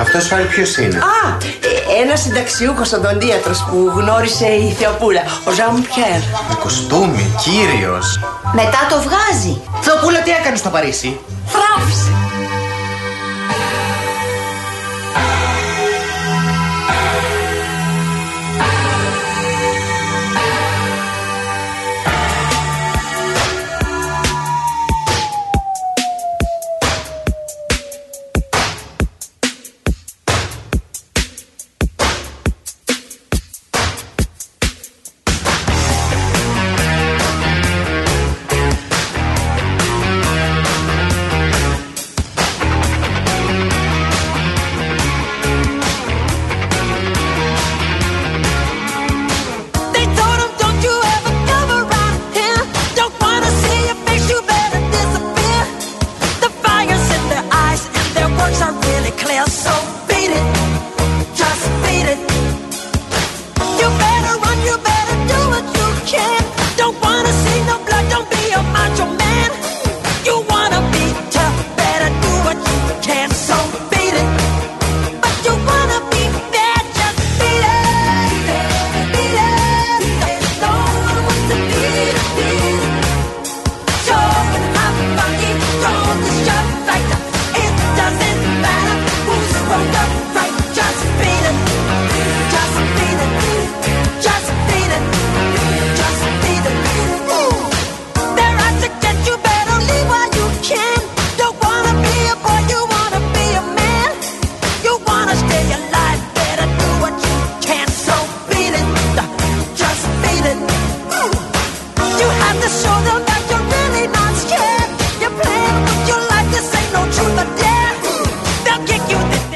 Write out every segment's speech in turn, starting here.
Αυτός πάλι ποιος είναι; Α, ε, ένας συνταξιούχος οδοντίατρο που γνώρισε η Θεοπούλα, ο Ζαν Πιέρ. Με κοστούμι, κύριος. Μετά το βγάζει. Θεοπούλα, τι έκανες στο Παρίσι; Θράψε.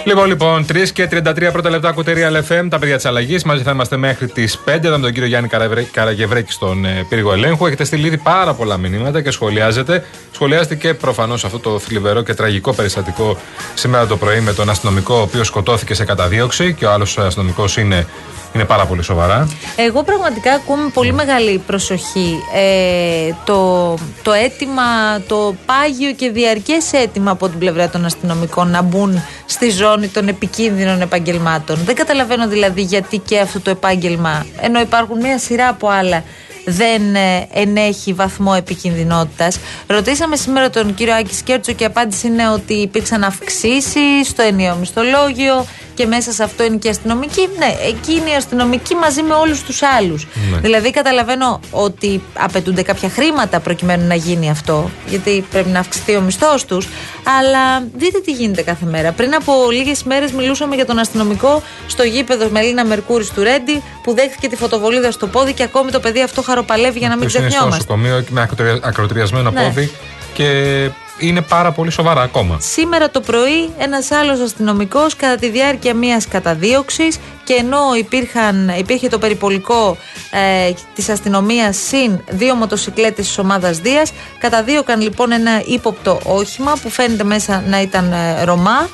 Λοιπόν, λοιπόν, 3 και 33 πρώτα λεπτά κουτερία LFM, τα παιδιά της αλλαγής. Μαζί θα είμαστε μέχρι τις 5. Εδώ με τον κύριο Γιάννη Καραβρέ- Καραγευρέκη στον ε, πύργο ελέγχου. Έχετε στείλει ήδη πάρα πολλά μηνύματα και σχολιάζετε. Σχολιάζεται και προφανώς αυτό το θλιβερό και τραγικό περιστατικό σήμερα το πρωί με τον αστυνομικό ο οποίος σκοτώθηκε σε καταδίωξη και ο άλλος αστυνομικός είναι, είναι πάρα πολύ σοβαρά. Εγώ πραγματικά ακούω με πολύ μεγάλη προσοχή ε, το, το αίτημα, το πάγιο και διαρκές αίτημα από την πλευρά των αστυνομικών να μπουν στη ζώνη των επικίνδυνων επαγγελμάτων. Δεν καταλαβαίνω δηλαδή γιατί και αυτό το επάγγελμα, ενώ υπάρχουν μια σειρά από άλλα, δεν ε, ενέχει βαθμό επικινδυνότητας. Ρωτήσαμε σήμερα τον κύριο Άκη Σκέρτσο και η απάντηση είναι ότι υπήρξαν αυξήσεις στο ενιαίο μισθολόγιο και μέσα σε αυτό είναι και η αστυνομική. Ναι, εκεί είναι η αστυνομική μαζί με όλους τους άλλους. Ναι. Δηλαδή, καταλαβαίνω ότι απαιτούνται κάποια χρήματα προκειμένου να γίνει αυτό, γιατί πρέπει να αυξηθεί ο μισθός τους. Αλλά δείτε τι γίνεται κάθε μέρα. Πριν από λίγες μέρες μιλούσαμε για τον αστυνομικό στο γήπεδο Μελίνα Μερκούρη του Ρέντι, που δέχθηκε τη φωτοβολίδα στο πόδι και ακόμη το παιδί αυτό χαροπαλεύει για να μην Ποιος είναι στο ξεχνιόμαστε. νοσοκομείο με ακροτρια- ακροτηριασμένο Ναι. πόδι και είναι πάρα πολύ σοβαρά ακόμα. Σήμερα το πρωί ένας άλλος αστυνομικός κατά τη διάρκεια μιας καταδίωξης και ενώ υπήρχαν, υπήρχε το περιπολικό ε, της αστυνομίας συν δύο μοτοσυκλέτες της ομάδας Δίας, καταδίωκαν λοιπόν ένα ύποπτο όχημα που φαίνεται μέσα να ήταν ε, Ρωμά.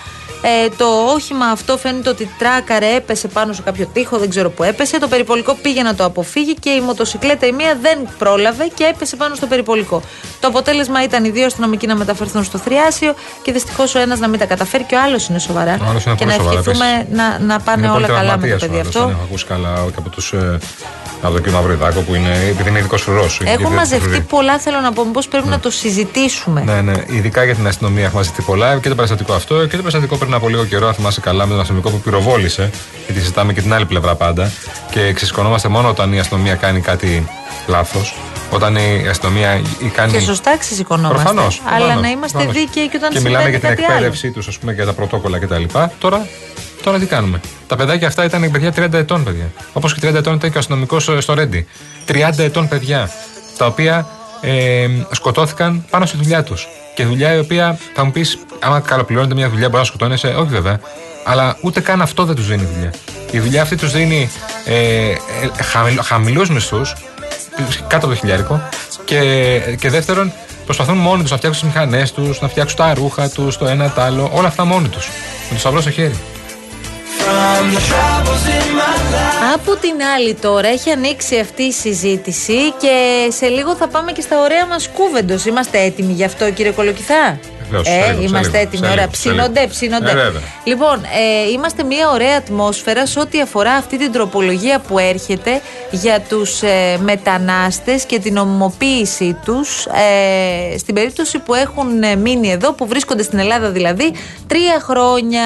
Ε, το όχημα αυτό φαίνεται ότι τράκαρε, έπεσε πάνω σε κάποιο τοίχο, δεν ξέρω που έπεσε. Το περιπολικό πήγε να το αποφύγει και η μοτοσυκλέτα η μία δεν πρόλαβε και έπεσε πάνω στο περιπολικό. Το αποτέλεσμα ήταν οι δύο αστυνομικοί να μεταφερθούν στο θριάσιο και δυστυχώς ο ένας να μην τα καταφέρει και ο άλλος είναι σοβαρά. Ο άλλος είναι και πολύ να σοβαρά, ευχηθούμε να, να πάνε είναι όλα πολύ καλά με το τραυματίας ο παιδί άλλος, αυτό. αν έχω ακούσει καλά και από τους, ε, από τον κύριο Μαυριδάκο που είναι, επειδή είναι ειδικός φρουρός. Έχουν μαζευτεί πολλά, θέλω να πω. Μήπως πρέπει να το συζητήσουμε. Ναι, ναι. Ειδικά για την αστυνομία έχουμε μαζευτεί πολλά και το περιστατικό αυτό και το περιστατικό πριν από λίγο καιρό, αν θυμάσαι καλά, με τον αστυνομικό που πυροβόλησε. Γιατί συζητάμε και την άλλη πλευρά πάντα. Και ξεσηκωνόμαστε μόνο όταν η αστυνομία κάνει κάτι λάθος. Όταν η αστυνομία ή κάνει. Και σωστά ξεσηκωνόμαστε. Προφανώς, Αλλά προφανώς, να είμαστε προφανώς. δίκαιοι και όταν Και μιλάμε συμβαίνει για την κάτι άλλο. εκπαίδευσή τους, ας πούμε, και για τα πρωτόκολλα κτλ. Τώρα, τώρα τι κάνουμε; Τα παιδάκια αυτά ήταν παιδιά 30 ετών, παιδιά. Όπως και 30 ετών ήταν και ο αστυνομικός στο Ρέντι. 30 ετών παιδιά. Τα οποία ε, σκοτώθηκαν πάνω στη δουλειά τους. Και δουλειά η οποία θα μου πεις, άμα καλοπληρώνεται μια δουλειά, μπορεί να σκοτώνεσαι. Όχι βέβαια. Αλλά ούτε καν αυτό δεν τους δίνει δουλειά. Η δουλειά αυτή τους δίνει ε, ε, χαμηλούς μισθούς, κάτω από το χιλιάρικο. Και, και δεύτερον, προσπαθούν μόνοι τους να φτιάξουν τις μηχανές τους, να φτιάξουν τα ρούχα τους, το ένα, το άλλο, όλα αυτά μόνοι τους. Με το σαυρό στο χέρι. Από την άλλη τώρα έχει ανοίξει αυτή η συζήτηση και σε λίγο θα πάμε και στα ωραία μας κούβεντος. Είμαστε έτοιμοι γι' αυτό κύριε Κολοκυθά; Βεβαίως, σε Ε, λίγο, σε είμαστε λίγο, έτοιμοι. σε Ωραία, λίγο, σε ψήνονται, λίγο. ψήνονται. Ε, βέβαια. λοιπόν, ε, είμαστε μια ωραία ατμόσφαιρα σε ό,τι αφορά αυτή την τροπολογία που έρχεται για τους ε, μετανάστες και την ομοποίησή τους ε, στην περίπτωση που έχουν ε, μείνει εδώ, που βρίσκονται στην Ελλάδα δηλαδή, τρία χρόνια.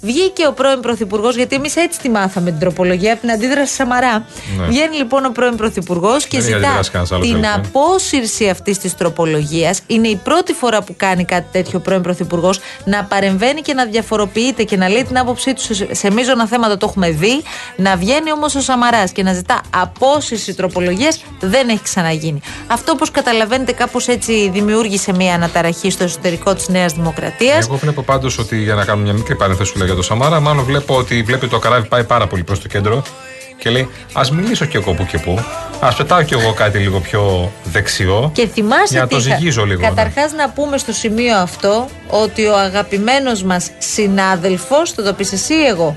Βγήκε ο πρώην Πρωθυπουργός, γιατί εμείς έτσι τη μάθαμε την τροπολογία από την αντίδραση Σαμαρά. Ναι. Βγαίνει λοιπόν ο πρώην Πρωθυπουργός και Δεν είχε ζητά αντιδράσει κανένας άλλος, την βέβαια. απόσυρση αυτής της τροπολογίας. Είναι η πρώτη φορά που κάνει κάτι τέτοιο ο πρώην Πρωθυπουργός να παρεμβαίνει και να διαφοροποιείται και να λέει την άποψή του σε, σε μείζωνα θέματα. Το έχουμε δει. Να βγαίνει όμως ο Σαμαράς και να ζητά απόσυρση τροπολογίας δεν έχει ξαναγίνει. Αυτό, όπως καταλαβαίνετε, κάπως έτσι δημιούργησε μια αναταραχή στο εσωτερικό της Νέας Δημοκρατίας. Εγώ βλέπω πάντως ότι για να κάνω μια μικρή παρένθεση που λέει για το Σαμάρα, μάλλον βλέπω ότι βλέπει το καράβι πάει πάρα πολύ προς το κέντρο και λέει Α μιλήσω κι εγώ που και που. Α πετάω κι εγώ κάτι λίγο πιο δεξιό. Και θυμάσαι Για να τι το είχα- ζυγίζω λίγο. ναι. Καταρχάς να πούμε στο σημείο αυτό ότι ο αγαπημένος μας συνάδελφος, θα το πεις εσύ ή εγώ.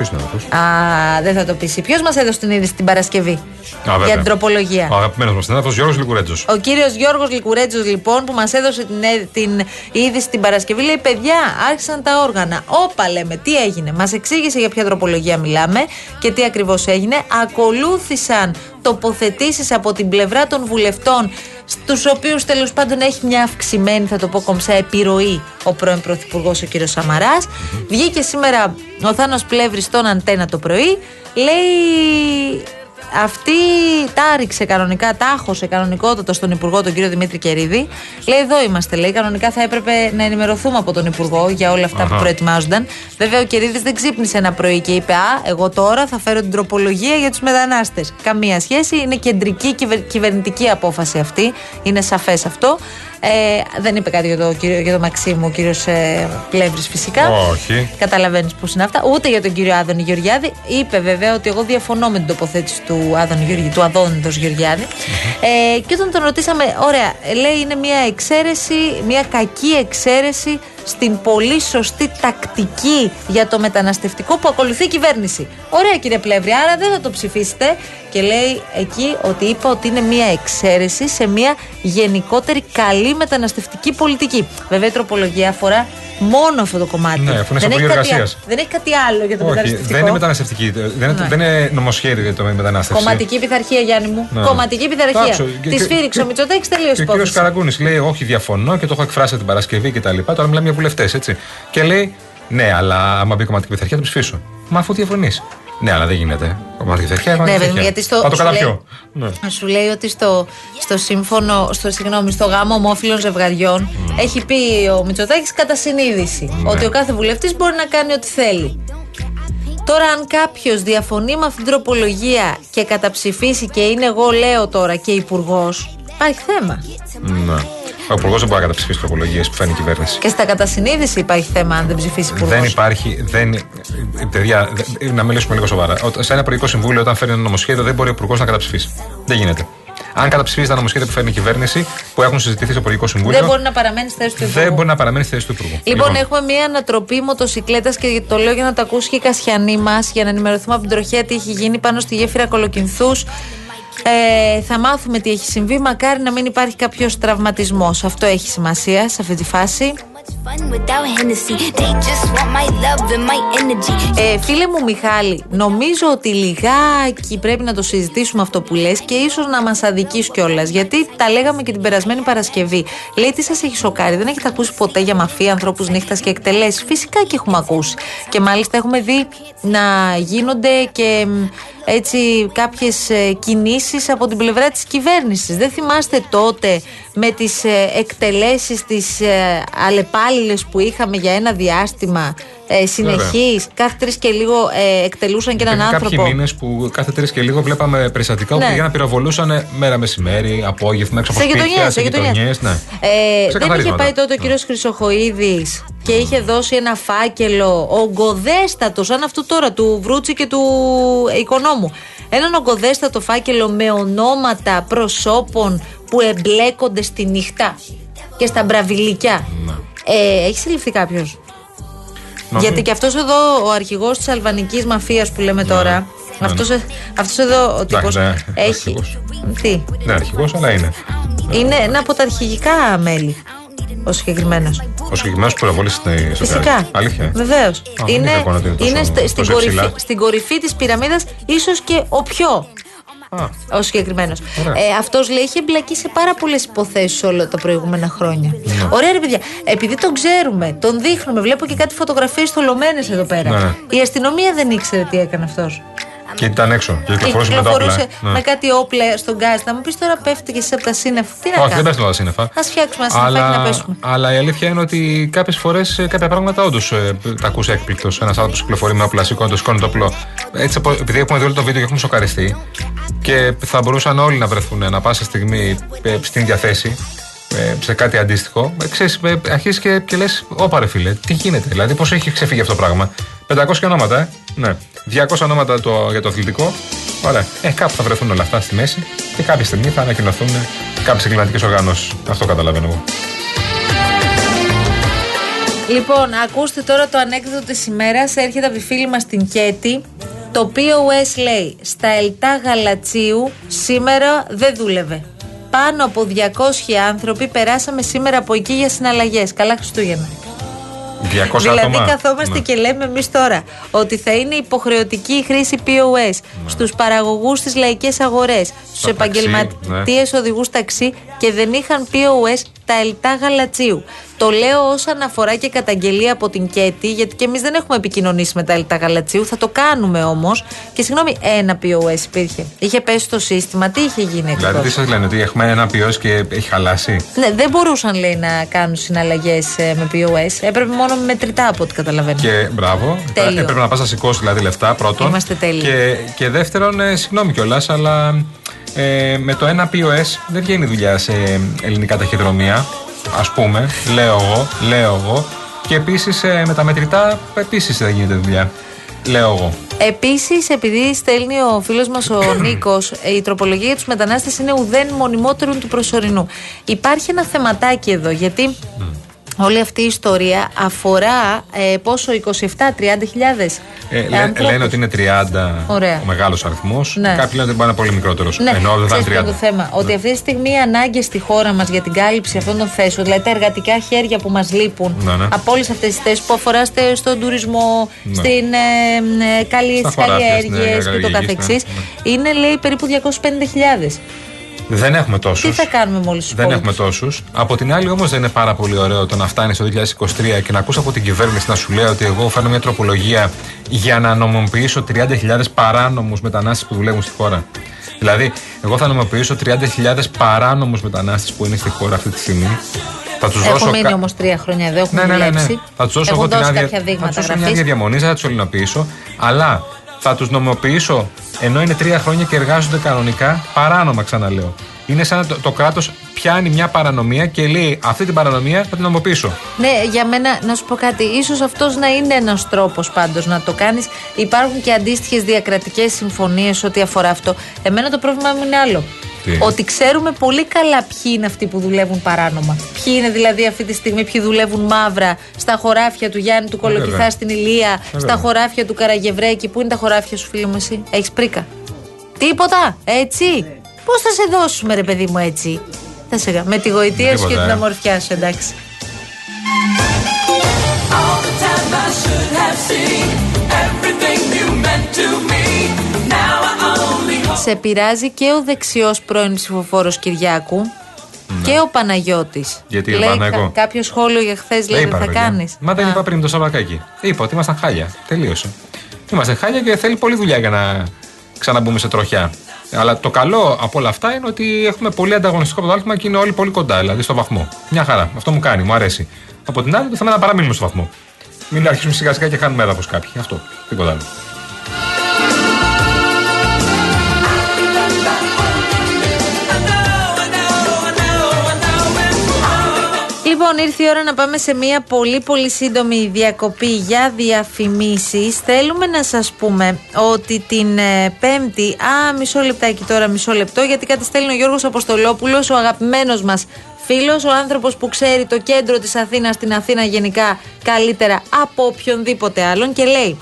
Ποιος είναι αυτό. Α, δεν θα το πεις. Ποιος μας έδωσε την είδηση την Παρασκευή βέβαια. για την τροπολογία. Ο αγαπημένος μας συνάδελφος Γιώργος Λικουρέτζο. Ο κύριος Γιώργος Λικουρέτζο, λοιπόν, που μας έδωσε την, έ- την είδηση την Παρασκευή, λέει: Παιδιά, άρχισαν τα όργανα. Όπα λέμε, τι έγινε. Μας εξήγησε για ποια τροπολογία μιλάμε και τι ακριβώς έγινε. Ακολούθησαν τοποθετήσεις από την πλευρά των βουλευτών, στους οποίους τέλος πάντων έχει μια αυξημένη, θα το πω κομψά, επιρροή ο πρώην Πρωθυπουργός, ο κύριος Σαμαράς. Βγήκε σήμερα ο Θάνος Πλεύρης στον Αντένα το πρωί. Λέει αυτή τα ρίξε κανονικά, τα άχωσε κανονικότατα στον Υπουργό, τον κύριο Δημήτρη Κερίδη. Λέει: Εδώ είμαστε, λέει. Κανονικά θα έπρεπε να ενημερωθούμε από τον Υπουργό για όλα αυτά που Αχα. προετοιμάζονταν. Βέβαια, ο Κερίδης δεν ξύπνησε ένα πρωί και είπε: Α, εγώ τώρα θα φέρω την τροπολογία για τους μετανάστες. Καμία σχέση. Είναι κεντρική κυβερ- κυβερνητική απόφαση αυτή. Είναι σαφές αυτό. Ε, δεν είπε κάτι για το, κύριο, για το Μαξίμου ο κύριος ε, Πλεύρης φυσικά. Όχι. Καταλαβαίνεις πώς είναι αυτά. Ούτε για τον κύριο Άδωνη Γεωργιάδη. Είπε βέβαια ότι εγώ διαφωνώ με την τοποθέτηση του Άδωνη Γεωργιάδη, του Αδόνιδος Γεωργιάδη. Ε, και όταν τον ρωτήσαμε, ωραία, λέει είναι μια εξαίρεση, μια κακή εξαίρεση στην πολύ σωστή τακτική για το μεταναστευτικό που ακολουθεί η κυβέρνηση. Ωραία κύριε Πλεύρη, άρα δεν θα το ψηφίσετε. Και λέει εκεί ότι είπα ότι είναι μια εξαίρεση σε μια γενικότερη καλή μεταναστευτική πολιτική. Βέβαια η τροπολογία αφορά μόνο αυτό το κομμάτι. Ναι, αφού είναι δεν, στο έχει Υπουργείο κάτι, Εργασίας. δεν έχει κάτι άλλο για το Όχι, μεταναστευτικό. δεν είναι μεταναστευτική. Δεν είναι, Ναι. δεν είναι νομοσχέδιο για το μετανάστευση. Κομματική πειθαρχία, Γιάννη μου. Ναι. Κομματική πειθαρχία. Εντάξει, και- Τη και- σφύριξε ο και- Μητσοτάκης, τελείωσε Και η ο κύριος υπόθεση. Καραγκούνης λέει: Όχι, διαφωνώ και το έχω εκφράσει την Παρασκευή κτλ. Τώρα μιλάμε για βουλευτές, έτσι. Και λέει: Ναι, αλλά άμα μπει κομματική πειθαρχία θα το ψηφίσω. Μα αφού διαφωνείς. Ναι, αλλά δεν γίνεται. Κομματική πειθαρχία, Ναι, κομματική παιδί μου, πειθαρχία. γιατί στο. Θα το σου λέει- καταπιώ. Ναι. Σου λέει ότι στο, στο σύμφωνο, στο, συγγνώμη, στο γάμο ομόφυλων ζευγαριών έχει πει ο Μητσοτάκης κατά συνείδηση Ναι. ότι ο κάθε βουλευτής μπορεί να κάνει ό,τι θέλει. Τώρα, αν κάποιος διαφωνεί με αυτήν την τροπολογία και καταψηφίσει και είναι εγώ, λέω τώρα, και υπουργός, υπάρχει θέμα. Ναι. Ο Υπουργός δεν μπορεί να καταψηφίσει τροπολογίες που φέρνει η κυβέρνηση. Και στα κατασυνείδηση υπάρχει θέμα αν δεν ψηφίσει υπουργός. Δεν υπάρχει. Δεν, ε, παιδιά, δε- να μιλήσουμε λίγο σοβαρά. Όταν- Σε ένα Υπουργικό Συμβούλιο, όταν φέρνει ένα νομοσχέδιο, δεν μπορεί ο Υπουργός να καταψηφίσει. Δεν γίνεται. Αν καταψηφίσει τα νομοσχέδια που φέρνει η κυβέρνηση, που έχουν συζητηθεί στο Υπουργικό Συμβούλιο, Δεν μπορεί να παραμένει στη θέση του υπουργού. δεν μπορεί να παραμένει στη θέση του Υπουργού. Λοιπόν, έχουμε μία ανατροπή μοτοσυκλέτας και το λέω για να το ακούσει και η Κασιανή μας, για να ενημερωθούμε από την τροχέα τι έχει γίνει πάνω στη γέφυρα Κολοκυνθούς. Ε, θα μάθουμε τι έχει συμβεί. Μακάρι να μην υπάρχει κάποιος τραυματισμός. Αυτό έχει σημασία σε αυτή τη φάση. Fun without Hennessy. They just want my love and my energy. Ε, φίλε μου Μιχάλη, νομίζω ότι λιγάκι πρέπει να το συζητήσουμε αυτό που λες και ίσως να μας αδικείς κιόλας. Γιατί τα λέγαμε και την περασμένη Παρασκευή. Λέει τι σας έχει σοκάρει, δεν έχετε ακούσει ποτέ για μαφία, ανθρώπους νύχτας και εκτελέσεις; Φυσικά και έχουμε ακούσει. Και μάλιστα έχουμε δει να γίνονται και μ, έτσι κάποιες ε, κινήσεις από την πλευρά της κυβέρνησης. Δεν θυμάστε τότε με τις ε, εκτελέσεις τις ε, αλλεπάλληλες που είχαμε για ένα διάστημα ε, συνεχής, κάθε τρεις και λίγο ε, εκτελούσαν και έναν Υπήρχαν άνθρωπο. Κάποιοι μήνες που κάθε τρεις και λίγο βλέπαμε περιστατικά Ναι. που πήγαιναν πυροβολούσαν μέρα μεσημέρι, απόγευμα, έξω από Σε σπίτια, γειτονιές, σε γειτονιές, γειτονιές. Ναι. Ε, δεν είχε Ξεκαθαρίσματα. πάει τότε ο κύριος Χρυσοχοίδης και είχε δώσει ένα φάκελο ογκοδέστατος, σαν αυτού τώρα του Βρούτσι και του Οικονόμου. Έναν ογκοδέστατο φάκελο με ονόματα προσώπων που εμπλέκονται στη νύχτα και στα μπραβιλίκια. Ε, έχει συλληφθεί κάποιος; Νομίζω- Γιατί και αυτός εδώ ο αρχηγός της αλβανικής μαφίας που λέμε τώρα. Ναι, αυτός, αυτός εδώ ο τύπος ναι, έχει. αρχηγός. Τι; Ναι, αρχηγός, αλλά είναι. Είναι ένα από τα αρχηγικά μέλη. ο συγκεκριμένος. Ο συγκεκριμένος πυροβολή στο Φυσικά. Γκάζι. Αλήθεια. Βεβαίως. δεν Είναι, είχα εικόνα ότι είναι τόσο- είναι στε- στην, τόσο κορυφή, υψηλά. στην κορυφή της πυραμίδας, ίσως και ο πιο. Α, Ο συγκεκριμένος. Ωραία. Ε, Αυτός λέει είχε εμπλακεί σε πάρα πολλές υποθέσεις όλα τα προηγούμενα χρόνια. Ναι. Ωραία, ρε παιδιά. Επειδή τον ξέρουμε, τον δείχνουμε, βλέπω και κάτι φωτογραφίες θολωμένες εδώ πέρα. Ναι. Η αστυνομία δεν ήξερε τι έκανε αυτός. Και ήταν έξω. Και Και κυκλοφορούσε με τα όπλα. κυκλοφορούσε Ναι. με κάτι όπλα στον γκάζ. Θα μου πεις τώρα πέφτει και εσύ από τα σύννεφα. Τι να Όχι, δεν κάνει. πέφτουν τα σύννεφα. Α φτιάξουμε ένα σύννεφα και να πέσουμε. αλλά η αλήθεια είναι ότι κάποιες φορές κάποια πράγματα όντως τα ακούς έκπληκτος. Ένας άνθρωπος κυκλοφορεί με όπλα, σηκώνει το, σηκώνει το όπλο. Έτσι, από- επειδή έχουμε δει όλο το βίντεο και έχουμε σοκαριστεί και θα μπορούσαν όλοι να βρεθούν ανα πάσα στιγμή ε, στην διαθέση ε, σε κάτι αντίστοιχο. Ε, Ξέρεις, ε, αρχίζεις και, και λες: Όπα ρε φίλε, τι γίνεται, δηλαδή πώς έχει ξεφύγει αυτό το πράγμα. 500 ονόματα, ε. Ναι. 200 ονόματα το, για το αθλητικό. Ωραία. Ε, κάπου θα βρεθούν όλα αυτά στη μέση και κάποια στιγμή θα ανακοινωθούν κάποιες εγκληματικές οργανώσει. Αυτό καταλαβαίνω εγώ. Λοιπόν, ακούστε τώρα το ανέκδοτο της ημέρας. Έρχεται από τη φίλη μας την Κέτη. Το POS λέει στα Ελτά Γαλατσίου σήμερα δεν δούλευε. Πάνω από 200 άνθρωποι περάσαμε σήμερα από εκεί για συναλλαγές. Καλά Χριστούγεννα. 200 δηλαδή, άτομα. καθόμαστε Ναι. και λέμε εμείς τώρα ότι θα είναι υποχρεωτική η χρήση POS στους παραγωγούς στις λαϊκές αγορές, στους Ναι. ταξί, επαγγελματίες οδηγούς ταξί και δεν είχαν POS τα ελτά γαλατσίου. Το λέω ως αναφορά και καταγγελία από την Κέτη, γιατί και εμείς δεν έχουμε επικοινωνήσει με τα ελτά γαλατσίου. Θα το κάνουμε όμως. Και συγγνώμη, ένα POS υπήρχε. Είχε πέσει το σύστημα, τι είχε γίνει Δηλαδή, εκτός; τι σας λένε, ότι έχουμε ένα ποιό και έχει χαλάσει; Ναι, δεν μπορούσαν λέει να κάνουν συναλλαγές με POS. Έπρεπε μόνο με μετρητά από ό,τι καταλαβαίνω. Και μπράβο. Τέλειο. Έπρεπε να πας να σηκώσει δηλαδή λεφτά πρώτον. Είμαστε τέλειοι. Και, και δεύτερον, ε, συγγνώμη κιόλας, αλλά ε, με το ένα POS δεν βγαίνει δουλειά σε ελληνικά ταχυδρομεία. Α πούμε, λέω εγώ, λέω εγώ. Και επίσης με τα μετρητά επίσης δεν γίνεται δουλειά. Λέω εγώ. Επίσης, επειδή στέλνει ο φίλος μας ο Νίκος, η τροπολογία για τους μετανάστες είναι ουδέν μονιμότερον του προσωρινού. Υπάρχει ένα θεματάκι εδώ, γιατί όλη αυτή η ιστορία αφορά ε, πόσο, 27-30 χιλιάδες Ε, λέ- λένε ότι είναι 30 Ωραία. ο μεγάλος αριθμός. Ναι. Κάποιοι λένε ότι μπορεί να είναι πολύ μικρότερος. Ναι, Ενώ δεν θα ξέρεις ποιο είναι είναι 30. το θέμα; Ότι αυτή τη στιγμή οι ανάγκες στη χώρα μας για την κάλυψη αυτών των θέσεων, δηλαδή τα εργατικά χέρια που μας λείπουν Ναι, ναι. από όλες αυτές τις θέσεις που αφορά στε- στον τουρισμό, Ναι. στην ε, ε, καλλι- Στα στις χωράφια, στην καλλιέργειε και το καλλιεργείς, καθεξής ναι, είναι λέει περίπου 250.000. Δεν έχουμε τόσους. Τι θα κάνουμε με όλους τους Δεν έχουμε τόσους. Από την άλλη, όμως, δεν είναι πάρα πολύ ωραίο το να φτάνεις στο 2023 και να ακούς από την κυβέρνηση να σου λέει ότι εγώ φέρνω μια τροπολογία για να νομιμοποιήσω 30.000 παράνομους μετανάστες που δουλεύουν στη χώρα. Δηλαδή, εγώ θα νομιμοποιήσω 30.000 παράνομους μετανάστες που είναι στη χώρα αυτή τη στιγμή. Θα τους Έχουν δώσω. μείνει κα- όμως τρία χρόνια εδώ, έχουν ναι, ναι, ναι, ναι. δουλέψει. Θα τους δώσω έχουν εγώ την δώσει άδεια. κάποια Θα δείγματα τους δώσω μια γραφής. άδεια διαμονής, θα τους ελληνοποιήσω. Αλλά θα τους νομιμοποιήσω ενώ είναι τρία χρόνια και εργάζονται κανονικά, παράνομα ξαναλέω. Είναι σαν να το, το κράτος πιάνει μια παρανομία και λέει αυτή την παρανομία θα την νομιμοποιήσω. Ναι, για μένα, να σου πω κάτι, ίσως αυτός να είναι ένας τρόπος πάντως να το κάνεις. Υπάρχουν και αντίστοιχες διακρατικές συμφωνίες ό,τι αφορά αυτό. Εμένα το πρόβλημα μου είναι άλλο. Τι; Ότι ξέρουμε πολύ καλά ποιοι είναι αυτοί που δουλεύουν παράνομα. Ποιοι είναι δηλαδή αυτή τη στιγμή, ποιοι δουλεύουν μαύρα στα χωράφια του Γιάννη του Κολοκυθά βέβαια. στην Ηλία, στα βέβαια. χωράφια του Καραγευρέκη. Πού είναι τα χωράφια σου, φίλο μου, εσύ; Έχεις πρίκα; Τίποτα, έτσι; Πώς θα σε δώσουμε, ρε παιδί μου, έτσι; Θα σε γα- Με τη γοητεία σου και Τίποτα, την ε. αμορφιά σου, εντάξει. All the time I should have seen everything you meant to me. Σε πειράζει και ο δεξιός πρώην ψηφοφόρος Κυριάκου και ο Παναγιώτης. Ναι. Γιατί, Εβάνα, εγώ. Κάποιο σχόλιο για χθες λέει είπα, δεν θα παιδιά. κάνεις. Μα δεν είπα πριν το Σαββακάκι. Είπα ότι ήμασταν χάλια. Τελείωσε. Είμαστε χάλια και θέλει πολλή δουλειά για να ξαναμπούμε σε τροχιά. Αλλά το καλό από όλα αυτά είναι ότι έχουμε πολύ ανταγωνιστικό πρωτάθλημα και είναι όλοι πολύ κοντά, δηλαδή στο βαθμό. Μια χαρά. Αυτό μου κάνει, μου αρέσει. Από την άλλη, το θέμα είναι να παραμείνουμε στο βαθμό. Μην αρχίσουμε σιγά σιγά και χάνουμε έδαφος κάποιοι. Αυτό. Τίποτα άλλο. Λοιπόν, ήρθε η ώρα να πάμε σε μια πολύ πολύ σύντομη διακοπή για διαφημίσεις. Θέλουμε να σας πούμε ότι την ε, Πέμπτη, α, μισό λεπτάκι τώρα, μισό λεπτό, γιατί κάτι στέλνει ο Γιώργος Αποστολόπουλος, ο αγαπημένος μας φίλος, ο άνθρωπος που ξέρει το κέντρο της Αθήνας, την Αθήνα γενικά καλύτερα από οποιονδήποτε άλλον και λέει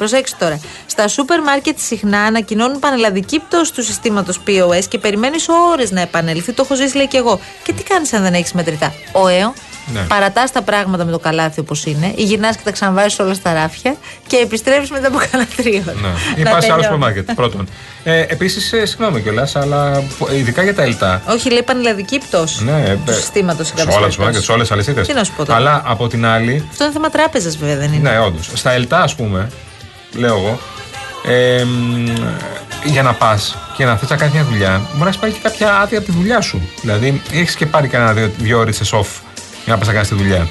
Προσέξτε τώρα. Στα σούπερ μάρκετ συχνά ανακοινώνουν πανελλαδική πτώση του συστήματος POS και περιμένεις ώρες να επανέλθει. Το έχω ζήσει, λέει και εγώ. Και τι κάνεις αν δεν έχεις μετρητά; Ο ΕΟ Ναι. Παρατάς τα πράγματα με το καλάθι όπως είναι, ή γυρνάς και τα ξαναβάζει όλα στα ράφια και επιστρέφει μετά από κανένα τρίωρο. Ναι. Ή Να πας σε άλλο τελειώνει. σούπερ μάρκετ. Πρώτον. Ε, Επίσης, ε, συγγνώμη κιόλας, αλλά πο- ειδικά για τα ΕΛΤΑ. Όχι, λέει πανελλαδική πτώση Ναι, του ε, συστήματος σε σε κάποιες όλα τους μάρκετ, περιπτώσεις. σε όλες τις αλυσίδες. Τι να σου πω τώρα. Αλλά από την άλλη, Αυτό είναι θέμα τράπεζας, βέβαια, δεν είναι. ναι, όντως. Στα ΕΛΤΑ, ας πούμε, λέω εγώ, ε, μ, για να πας και να θες να κάνεις μια δουλειά, μπορεί να σου πάρει και κάποια άδεια από τη δουλειά σου. Δηλαδή, έχεις και πάρει κανένα δύο, δύο ώρες off για να πας να κάνεις τη δουλειά.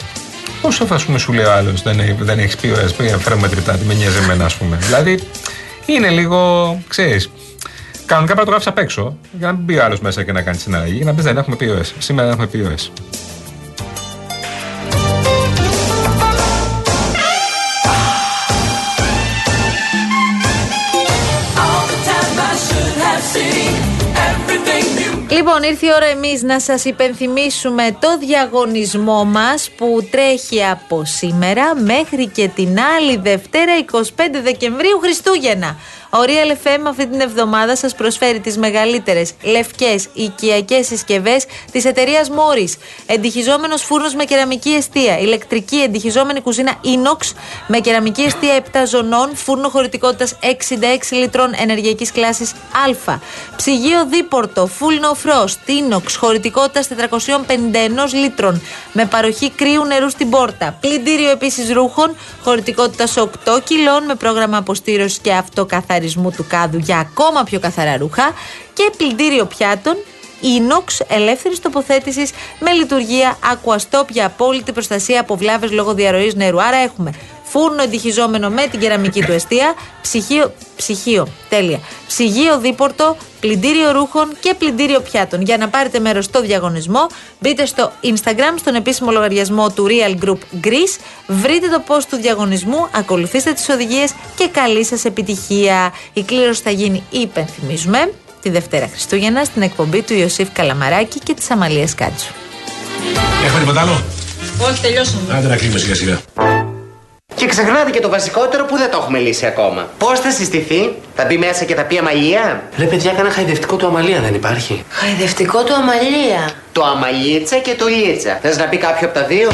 Πόσο θα πούμε, σου λέει ο άλλος, δεν, έχει- δεν έχεις πει, ας πούμε, φέρε μετρητά, τι με νοιάζει εμένα, ας πούμε. δηλαδή, είναι λίγο, ξέρεις, Κανονικά πρέπει να το γράψεις απ' έξω για να μην μπει ο άλλος μέσα και να κάνει συναλλαγή. Για να πεις δεν έχουμε POS. Σήμερα δεν έχουμε POS. Λοιπόν, ήρθε η ώρα εμείς να σας υπενθυμίσουμε το διαγωνισμό μας που τρέχει από σήμερα μέχρι και την άλλη Δευτέρα 25 Δεκεμβρίου Χριστούγεννα. Ο Real FM αυτή την εβδομάδα σας προσφέρει τις μεγαλύτερες λευκές οικιακές συσκευές της εταιρείας Morris. Εντυχιζόμενος φούρνος με κεραμική αιστεία, ηλεκτρική εντυχιζόμενη κουζίνα Inox με κεραμική αιστεία 7 ζωνών, φούρνο χωρητικότητας 66 λιτρών ενεργειακής κλάσης Α. Ψυγείο δίπορτο, full no frost, Inox χωρητικότητας 451 λίτρων με παροχή κρύου νερού στην πόρτα. Πλυντήριο επίσης ρούχων χωρητικότητας 8 κιλών με πρόγραμμα αποστήρωσης και αυτοκαθαρισμού του κάδου για ακόμα πιο καθαρά ρούχα. Και πλυντήριο πιάτων Inox ελεύθερης τοποθέτησης με λειτουργία aquastop για απόλυτη προστασία από βλάβες λόγω διαρροής νερού. Άρα έχουμε φούρνο εντυχιζόμενο με την κεραμική του αιστεία, ψυχείο, ψυχείο, τέλεια, ψυγείο δίπορτο, πλυντήριο ρούχων και πλυντήριο πιάτων. Για να πάρετε μέρος στο διαγωνισμό, μπείτε στο Instagram, στον επίσημο λογαριασμό του Real Group Greece, βρείτε το post του διαγωνισμού, ακολουθήστε τις οδηγίες και καλή σας επιτυχία. Η κλήρωση θα γίνει, υπενθυμίζουμε, τη Δευτέρα Χριστούγεννα στην εκπομπή του Ιωσήφ Καλαμαράκη και της Αμαλίας Κάτσου. Έχουμε τίποτα άλλο; Όχι, τελειώσαμε. Άντε να κλείνουμε σιγά σιγά. Και ξεχνάτε και το βασικότερο που δεν το έχουμε λύσει ακόμα. Πώς θα συστηθεί, θα μπει μέσα και θα πει αμαλία; Ρε παιδιά, κάνα χαϊδευτικό του Αμαλία δεν υπάρχει. Χαϊδευτικό του αμαλία; Το αμαλίτσα και το λίτσα. Θες να πει κάποιο από τα δύο;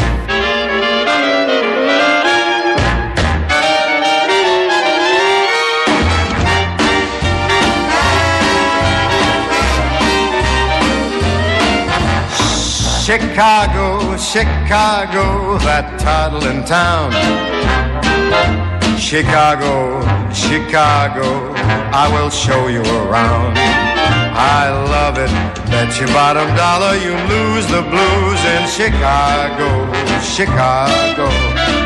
Chicago, Chicago, that toddling town. Chicago, Chicago, I will show you around. I love it, bet your bottom dollar you lose the blues in Chicago, Chicago,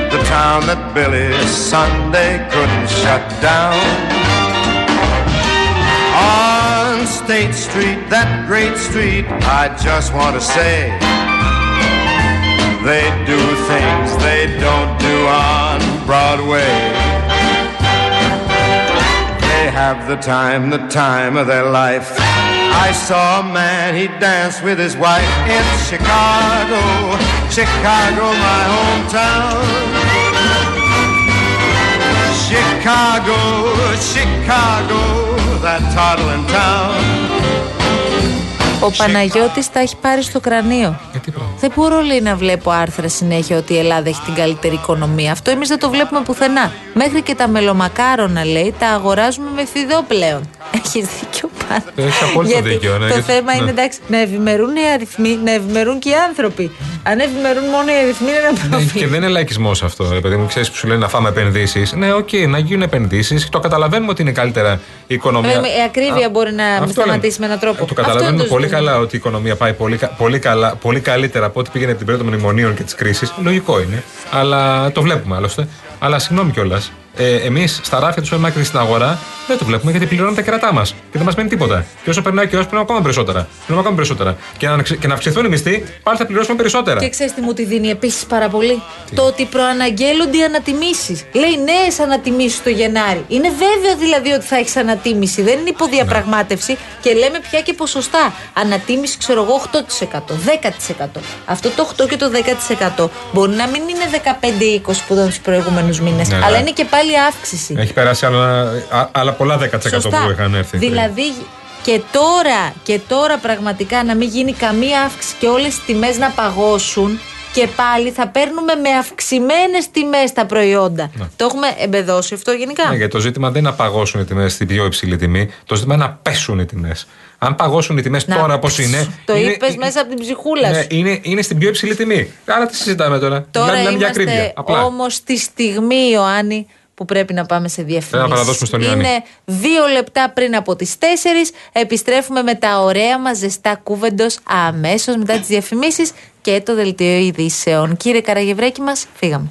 the town that Billy Sunday couldn't shut down. On State Street, that great street, I just want to say they do things they don't do on Broadway. They have the time, the time of their life. I saw a man, he danced with his wife in Chicago, Chicago, my hometown. Chicago, Chicago, that toddling town. Ο Παναγιώτης τα έχει πάρει στο κρανίο. Γιατί πράγμα. Δεν μπορώ λέει να βλέπω άρθρα συνέχεια ότι η Ελλάδα έχει την καλύτερη οικονομία. Αυτό εμείς δεν το βλέπουμε πουθενά. Μέχρι και τα μελομακάρονα λέει τα αγοράζουμε με φειδώ πλέον. Έχεις δίκιο πάντα. Έχεις απόλυτο Γιατί δίκιο, ναι, Το γιατί- θέμα είναι ναι. εντάξει, να ευημερούν οι αριθμοί, να ευημερούν και οι άνθρωποι. Αν ευημερούν μόνο οι αριθμοί είναι ένα Ναι, πρόβλημα. και δεν είναι λαϊκισμός αυτό, ρε παιδί μου. Ξέρεις που σου λένε να φάμε επενδύσεις. Ναι, οκ, να γίνουν επενδύσεις. Το καταλαβαίνουμε ότι είναι καλύτερα η οικονομία. Βέβαια, η ακρίβεια Α, μπορεί να αυτό σταματήσει λέμε. με έναν τρόπο. Ε, Το Αυτό καταλαβαίνουμε είναι το πολύ ζήτημα. καλά ότι η οικονομία πάει πολύ, κα- πολύ, καλά, πολύ καλύτερα από ό,τι πήγαινε την περίοδο των μνημονίων και της κρίσης. Λογικό είναι. Αλλά το βλέπουμε άλλωστε. Αλλά συγγνώμη κιόλας. Ε, Εμείς στα ράφια τους σούπερ μάρκετ στην αγορά δεν το βλέπουμε γιατί πληρώνουμε τα κερατά μας. Και δεν μας μένει τίποτα. Και όσο περνάει ο καιρός, πληρώνουμε ακόμα περισσότερα. Πληρώνουμε ακόμα περισσότερα. Και να, και να αυξηθούν οι μισθοί, πάλι θα πληρώσουμε περισσότερα. Και ξέρεις τι μου τη δίνει επίσης πάρα πολύ; Το ότι προαναγγέλλονται οι ανατιμήσεις. Λέει νέες ανατιμήσεις το Γενάρη. Είναι βέβαιο δηλαδή ότι θα έχεις ανατίμηση. Δεν είναι υποδιαπραγμάτευση και λέμε πια και ποσοστά. Ανατίμηση, ξέρω εγώ, 8%, 10%. Αυτό το 8% και το 10% μπορεί να μην είναι 15-20% που ήταν του προηγούμενους μήνες, Ναι, αλλά ναι. είναι και πάλι αύξηση. Έχει περάσει άλλα, α- άλλα πολλά 10% Σωστά. που είχαν έρθει. Δηλαδή και τώρα, και τώρα πραγματικά να μην γίνει καμία αύξηση και όλες οι τιμές να παγώσουν και πάλι θα παίρνουμε με αυξημένες τιμές τα προϊόντα. Το έχουμε εμπεδώσει αυτό γενικά; Ναι, γιατί το ζήτημα δεν είναι να παγώσουν οι τιμές στην πιο υψηλή τιμή. Το ζήτημα είναι να πέσουν οι τιμές. Αν παγώσουν οι τιμές Να, τώρα όπως είναι. Το είναι, είπες μέσα από την ψυχούλα ναι, σου. είναι, είναι στην πιο υψηλή τιμή. Άρα τι συζητάμε τώρα; Τώρα Μιλάμε για ακρίβεια. είμαστε Απλά. όμως στη στιγμή, Ιωάννη, που πρέπει να πάμε σε διαφημίσεις. να παραδώσουμε στον Ιωάννη. Είναι δύο λεπτά πριν από τις 4. Επιστρέφουμε με τα ωραία μας ζεστά κούβεντος αμέσως μετά τις διαφημίσεις και το δελτίο ειδήσεων. Κύριε Καραγευρέκη μας, φύγαμε.